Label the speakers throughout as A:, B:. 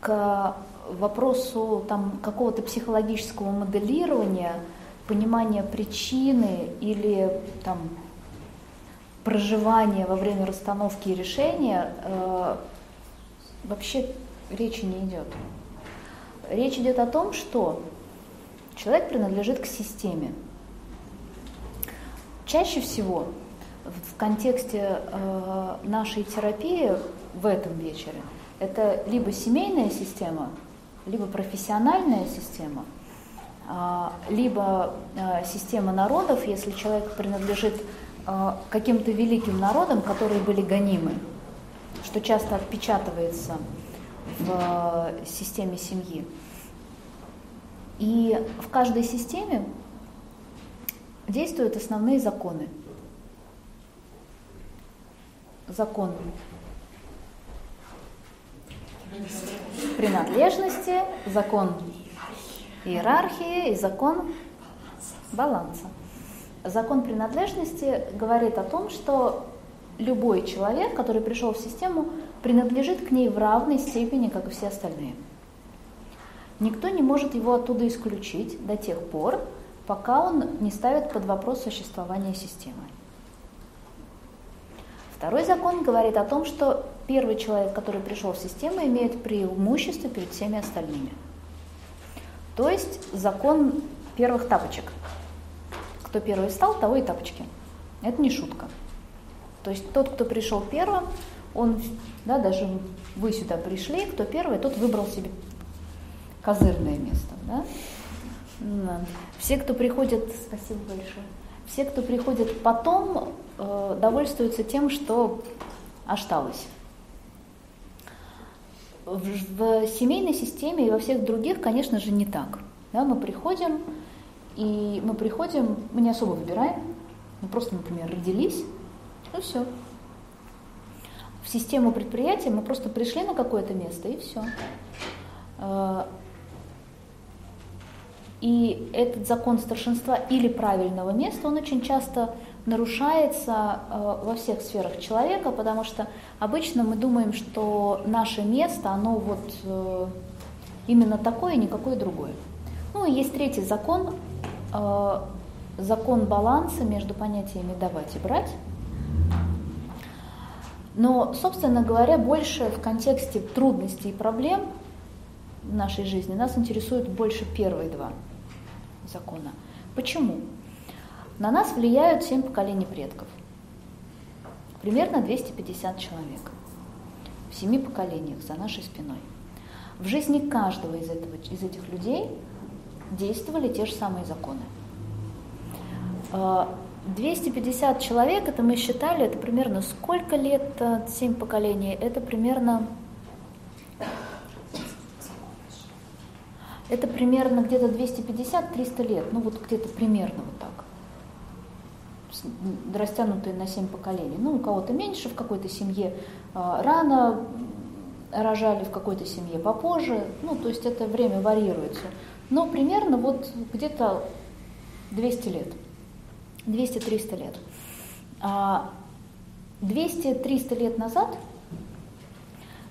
A: к вопросу там, какого-то психологического моделирования, понимания причины или там, проживания во время расстановки и решения э, вообще речи не идет. Речь идет о том, что человек принадлежит к системе. Чаще всего в контексте э, нашей терапии в этом вечере это либо семейная система, либо профессиональная система, э, либо э, система народов, если человек принадлежит э, каким-то великим народам, которые были гонимы, что часто отпечатывается в системе семьи. И в каждой системе действуют основные законы. Закон принадлежности, закон иерархии и закон баланса. Закон принадлежности говорит о том, что любой человек, который пришел в систему, принадлежит к ней в равной степени, как и все остальные. Никто не может его оттуда исключить до тех пор, пока он не ставит под вопрос существование системы. Второй закон говорит о том, что первый человек, который пришел в систему, имеет преимущество перед всеми остальными. То есть закон первых тапочек. Кто первый встал, того и тапочки. Это не шутка. То есть тот, кто пришел первым, он, да, даже вы сюда пришли, кто первый, тот выбрал себе козырное место. Да? Все, кто приходит, спасибо большое, все, кто приходит потом, э, довольствуются тем, что осталось. В, в семейной системе и во всех других, конечно же, не так. Да, мы приходим, и мы приходим, мы не особо выбираем, мы просто, например, родились, и все. В систему предприятия мы просто пришли на какое-то место, и все. Э, и этот закон старшинства или правильного места, он очень часто нарушается э, во всех сферах человека, потому что обычно мы думаем, что наше место, оно вот э, именно такое, никакое другое. Ну и есть третий закон, э, закон баланса между понятиями давать и брать. Но, собственно говоря, больше в контексте трудностей и проблем нашей жизни нас интересуют больше первые два – закона. Почему? На нас влияют семь поколений предков. Примерно 250 человек. В семи поколениях за нашей спиной. В жизни каждого из, этого, из этих людей действовали те же самые законы. 250 а, человек, это мы считали, это примерно сколько лет, семь поколений, это примерно это примерно где-то 250-300 лет, ну вот где-то примерно вот так, растянутые на 7 поколений. Ну, у кого-то меньше, в какой-то семье а, рано рожали, в какой-то семье попозже, ну, то есть это время варьируется. Но примерно вот где-то 200 лет, 200-300 лет. 200-300 а лет назад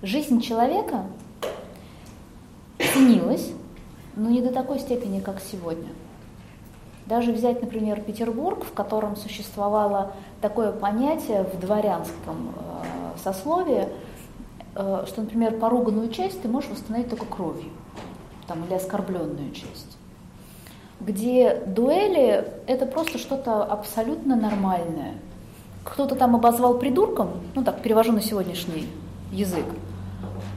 A: жизнь человека ценилась но не до такой степени, как сегодня. Даже взять, например, Петербург, в котором существовало такое понятие в дворянском э, сословии, э, что, например, поруганную часть ты можешь восстановить только кровью, там, или оскорбленную часть. Где дуэли – это просто что-то абсолютно нормальное. Кто-то там обозвал придурком, ну так, перевожу на сегодняшний язык,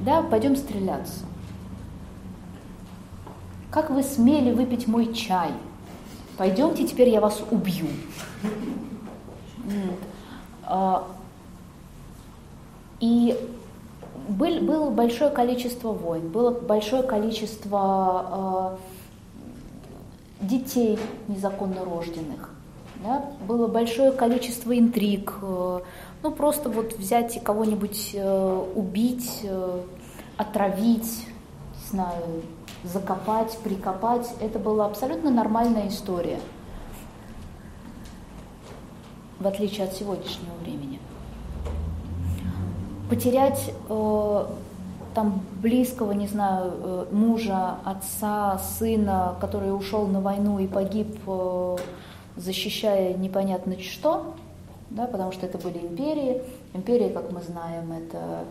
A: да, пойдем стреляться. Как вы смели выпить мой чай? Пойдемте, теперь я вас убью. А, и было большое количество войн, было большое количество а, детей незаконно рожденных, да? было большое количество интриг, э, ну просто вот взять и кого-нибудь э, убить, э, отравить, не знаю, закопать, прикопать. Это была абсолютно нормальная история, в отличие от сегодняшнего времени. Потерять э, там близкого, не знаю, э, мужа, отца, сына, который ушел на войну и погиб, э, защищая непонятно что, да, потому что это были империи. Империи, как мы знаем, это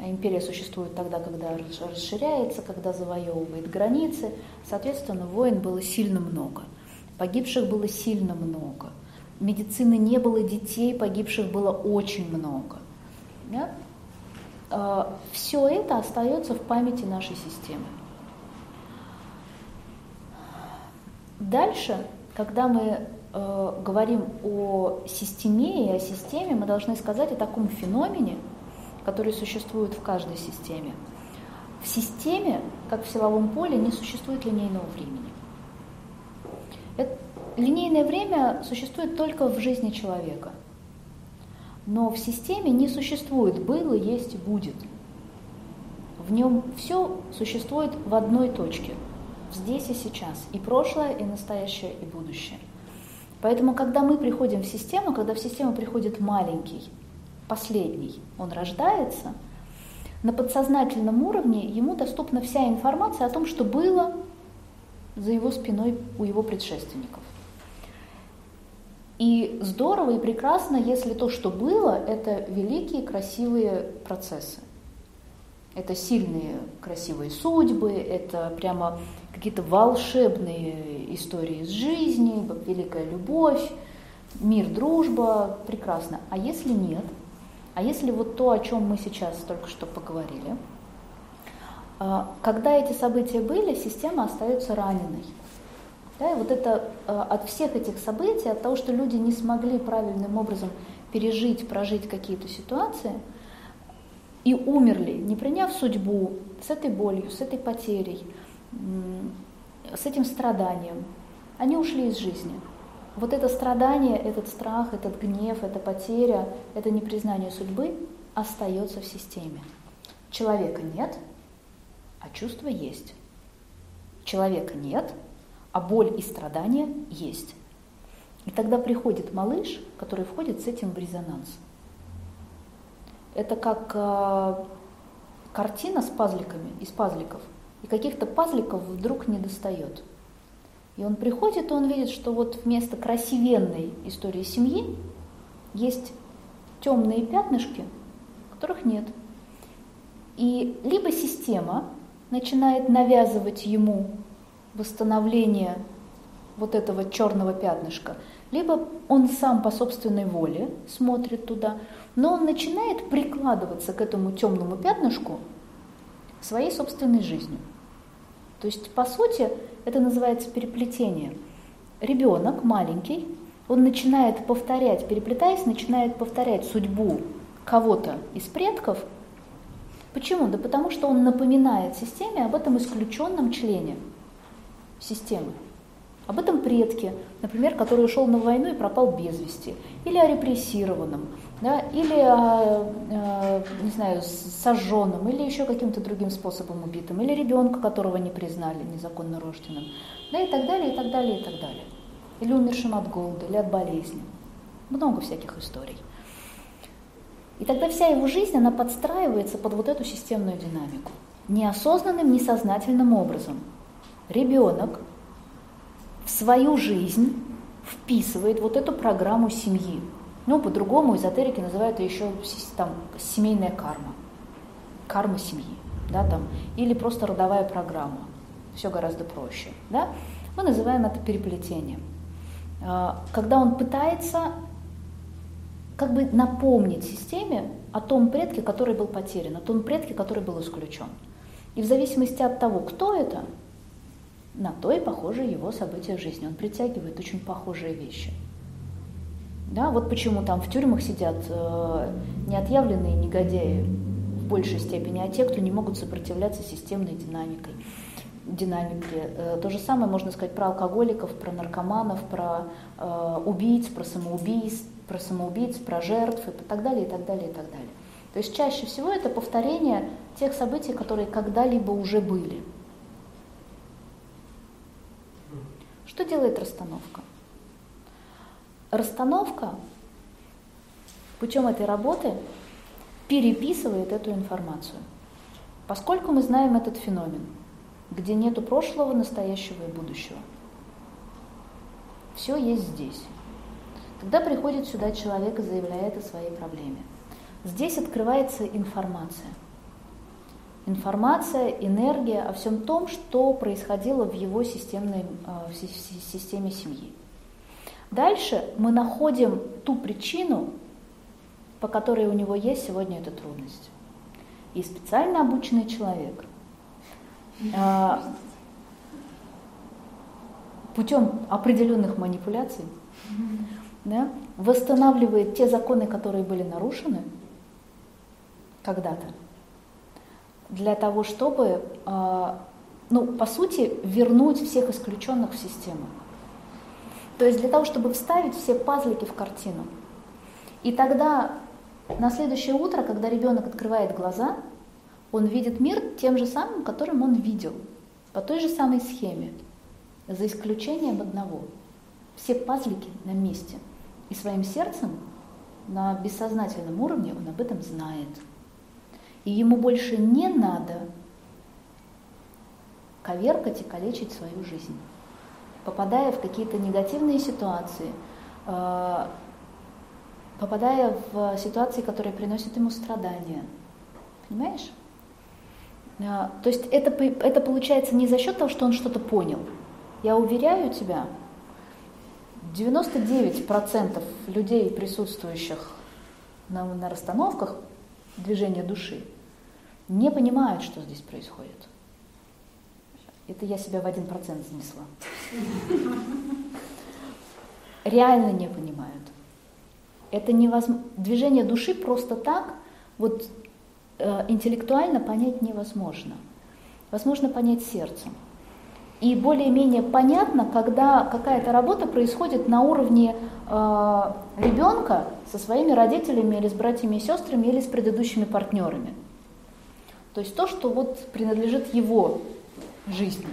A: империя существует тогда, когда расширяется, когда завоевывает границы. Соответственно, войн было сильно много. Погибших было сильно много. Медицины не было детей, погибших было очень много. Да? А, Все это остается в памяти нашей системы. Дальше, когда мы э, говорим о системе и о системе, мы должны сказать о таком феномене, который существует в каждой системе. В системе, как в силовом поле, не существует линейного времени. Это, линейное время существует только в жизни человека. Но в системе не существует было, есть, будет. В нем все существует в одной точке, здесь и сейчас, и прошлое, и настоящее, и будущее. Поэтому, когда мы приходим в систему, когда в систему приходит маленький, последний, он рождается, на подсознательном уровне ему доступна вся информация о том, что было за его спиной у его предшественников. И здорово и прекрасно, если то, что было, это великие красивые процессы. Это сильные красивые судьбы, это прямо какие-то волшебные истории из жизни, великая любовь, мир, дружба, прекрасно. А если нет, а если вот то, о чем мы сейчас только что поговорили, а, когда эти события были, система остается раненой. Да, и вот это а, от всех этих событий, от того, что люди не смогли правильным образом пережить, прожить какие-то ситуации и умерли, не приняв судьбу с этой болью, с этой потерей, с этим страданием, они ушли из жизни. Вот это страдание, этот страх, этот гнев, эта потеря, это непризнание судьбы остается в системе. Человека нет, а чувство есть. Человека нет, а боль и страдания есть. И тогда приходит малыш, который входит с этим в резонанс. Это как э, картина с пазликами, из пазликов. И каких-то пазликов вдруг не достает. И он приходит, и он видит, что вот вместо красивенной истории семьи есть темные пятнышки, которых нет. И либо система начинает навязывать ему восстановление вот этого черного пятнышка, либо он сам по собственной воле смотрит туда, но он начинает прикладываться к этому темному пятнышку своей собственной жизнью. То есть, по сути, это называется переплетение. Ребенок маленький, он начинает повторять, переплетаясь, начинает повторять судьбу кого-то из предков. Почему? Да потому что он напоминает системе об этом исключенном члене системы. Об этом предке, например, который ушел на войну и пропал без вести, или о репрессированном, да, или о, э, не знаю, сожженном, или еще каким-то другим способом убитым, или ребенка, которого не признали незаконно рожденным, да, и так далее, и так далее, и так далее. Или умершим от голода, или от болезни. Много всяких историй. И тогда вся его жизнь, она подстраивается под вот эту системную динамику. Неосознанным, несознательным образом. Ребенок в свою жизнь вписывает вот эту программу семьи. Ну, по-другому эзотерики называют еще там, семейная карма. Карма семьи. Да, там, или просто родовая программа. Все гораздо проще. Да? Мы называем это переплетением. А, когда он пытается как бы напомнить системе о том предке, который был потерян, о том предке, который был исключен. И в зависимости от того, кто это, на то и похожи его события в жизни. Он притягивает очень похожие вещи. Да, вот почему там в тюрьмах сидят э, неотъявленные негодяи в большей степени, а те, кто не могут сопротивляться системной динамикой, динамике. Э, то же самое можно сказать про алкоголиков, про наркоманов, про э, убийц, про самоубийц, про самоубийц, про жертв и так далее, и так далее, и так далее. То есть чаще всего это повторение тех событий, которые когда-либо уже были. Что делает расстановка? Расстановка путем этой работы переписывает эту информацию. Поскольку мы знаем этот феномен, где нету прошлого, настоящего и будущего, все есть здесь. Тогда приходит сюда человек и заявляет о своей проблеме. Здесь открывается информация. Информация, энергия о всем том, что происходило в его системной, э, в системе семьи. Дальше мы находим ту причину, по которой у него есть сегодня эта трудность. И специально обученный человек э, путем определенных манипуляций да, восстанавливает те законы, которые были нарушены когда-то, для того, чтобы, э, ну, по сути, вернуть всех исключенных в систему. То есть для того, чтобы вставить все пазлики в картину. И тогда на следующее утро, когда ребенок открывает глаза, он видит мир тем же самым, которым он видел, по той же самой схеме, за исключением одного. Все пазлики на месте – и своим сердцем на бессознательном уровне он об этом знает. И ему больше не надо коверкать и калечить свою жизнь, попадая в какие-то негативные ситуации, э, попадая в ситуации, которые приносят ему страдания. Понимаешь? Э, то есть это, это получается не за счет того, что он что-то понял. Я уверяю тебя, 99% людей, присутствующих на, на расстановках движения души, не понимают, что здесь происходит. Это я себя в один процент занесла. Реально не понимают. Это невозможно. Движение души просто так, вот э, интеллектуально понять невозможно. Возможно понять сердцем. И более-менее понятно, когда какая-то работа происходит на уровне э, ребенка со своими родителями или с братьями и сестрами или с предыдущими партнерами. То есть то, что вот принадлежит его жизни.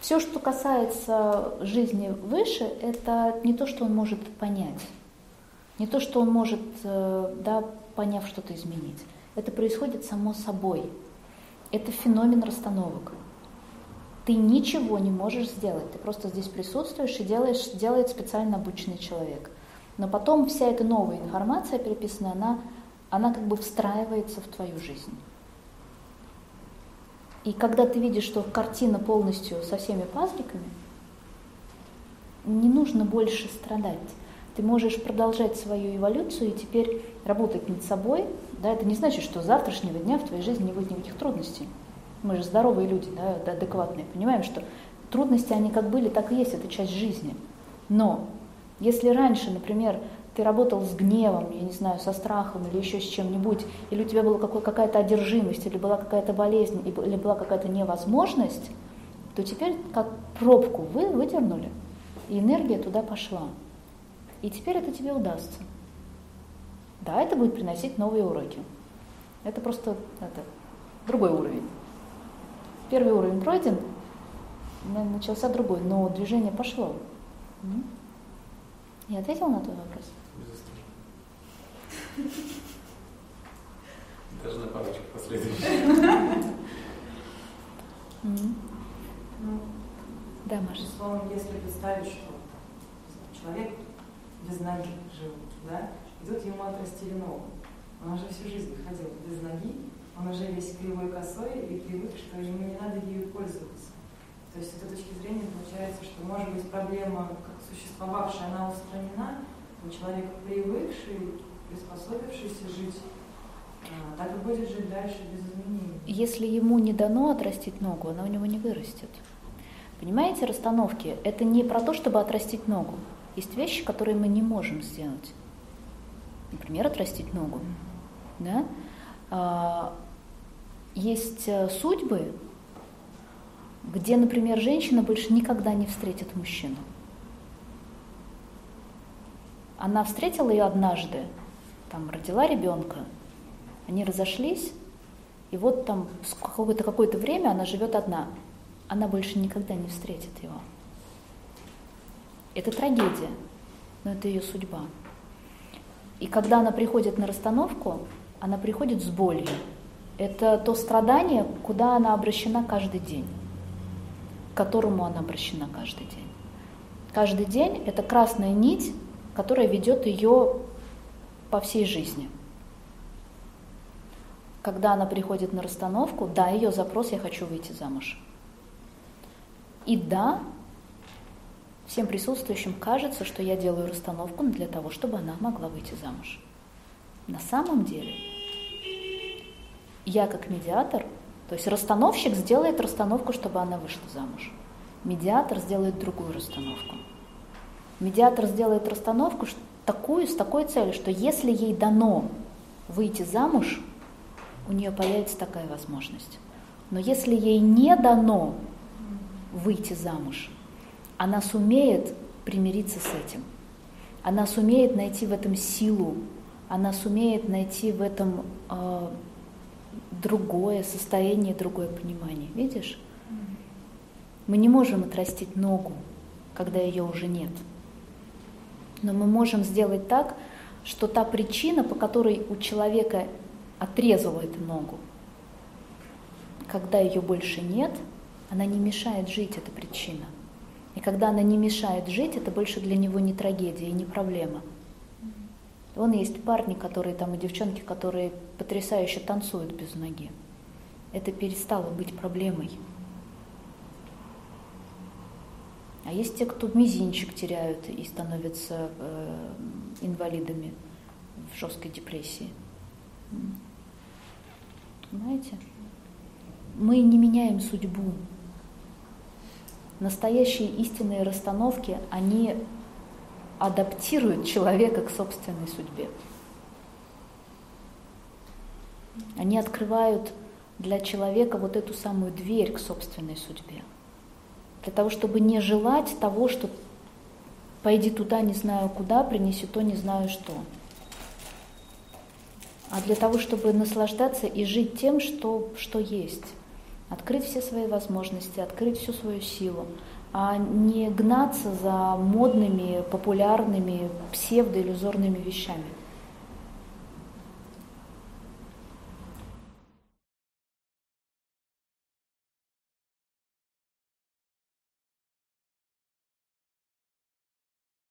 A: Все, что касается жизни выше, это не то, что он может понять, не то, что он может, э, да, поняв что-то изменить. Это происходит само собой. Это феномен расстановок. Ты ничего не можешь сделать, ты просто здесь присутствуешь и делаешь, делает специально обученный человек. Но потом вся эта новая информация переписанная, она, она как бы встраивается в твою жизнь. И когда ты видишь, что картина полностью со всеми пазликами, не нужно больше страдать. Ты можешь продолжать свою эволюцию и теперь работать над собой. Да, это не значит, что завтрашнего дня в твоей жизни не будет никаких трудностей. Мы же здоровые люди, да, адекватные, понимаем, что трудности, они как были, так и есть, это часть жизни. Но если раньше, например, ты работал с гневом, я не знаю, со страхом или еще с чем-нибудь, или у тебя была какая-то одержимость, или была какая-то болезнь, или была какая-то невозможность, то теперь как пробку вы выдернули, и энергия туда пошла. И теперь это тебе удастся. Да, это будет приносить новые уроки. Это просто это, другой уровень. Первый уровень пройден, начался другой, но движение пошло. Я ответила на твой вопрос?
B: Даже на парочку последующих.
A: Да, Маша.
C: Словом, если представить, что человек без ноги жил, да, и тут ему отрастили ногу. Он уже всю жизнь ходил без ноги, он уже весь кривой косой и привык, что ему не надо ею пользоваться. То есть с этой точки зрения получается, что может быть проблема, как существовавшая, она устранена, но человек привыкший, приспособившийся жить, а, так и будет жить дальше без изменений.
A: Если ему не дано отрастить ногу, она у него не вырастет. Понимаете, расстановки – это не про то, чтобы отрастить ногу. Есть вещи, которые мы не можем сделать. Например, отрастить ногу. Да? А, есть э, судьбы, где, например, женщина больше никогда не встретит мужчину. Она встретила ее однажды, там родила ребенка, они разошлись, и вот там какое-то какое-то время она живет одна. Она больше никогда не встретит его. Это трагедия, но это ее судьба. И когда она приходит на расстановку, она приходит с болью. Это то страдание, куда она обращена каждый день, к которому она обращена каждый день. Каждый день это красная нить, которая ведет ее по всей жизни. Когда она приходит на расстановку, да, ее запрос «я хочу выйти замуж». И да, всем присутствующим кажется, что я делаю расстановку для того, чтобы она могла выйти замуж. На самом деле, я как медиатор, то есть расстановщик сделает расстановку, чтобы она вышла замуж. Медиатор сделает другую расстановку. Медиатор сделает расстановку такую, с такой целью, что если ей дано выйти замуж, у нее появится такая возможность. Но если ей не дано выйти замуж, она сумеет примириться с этим. Она сумеет найти в этом силу, она сумеет найти в этом э, другое состояние, другое понимание. Видишь? Мы не можем отрастить ногу, когда ее уже нет. Но мы можем сделать так, что та причина, по которой у человека отрезала эту ногу, когда ее больше нет, она не мешает жить, эта причина. И когда она не мешает жить, это больше для него не трагедия и не проблема. Вон есть парни, которые там, и девчонки, которые потрясающе танцуют без ноги. Это перестало быть проблемой. А есть те, кто мизинчик теряют и становятся э, инвалидами в жесткой депрессии. Понимаете? Мы не меняем судьбу. Настоящие истинные расстановки, они адаптируют человека к собственной судьбе. Они открывают для человека вот эту самую дверь к собственной судьбе. Для того, чтобы не желать того, что пойди туда не знаю куда, принеси то не знаю что. А для того, чтобы наслаждаться и жить тем, что, что есть. Открыть все свои возможности, открыть всю свою силу, а не гнаться за модными, популярными, псевдоиллюзорными вещами.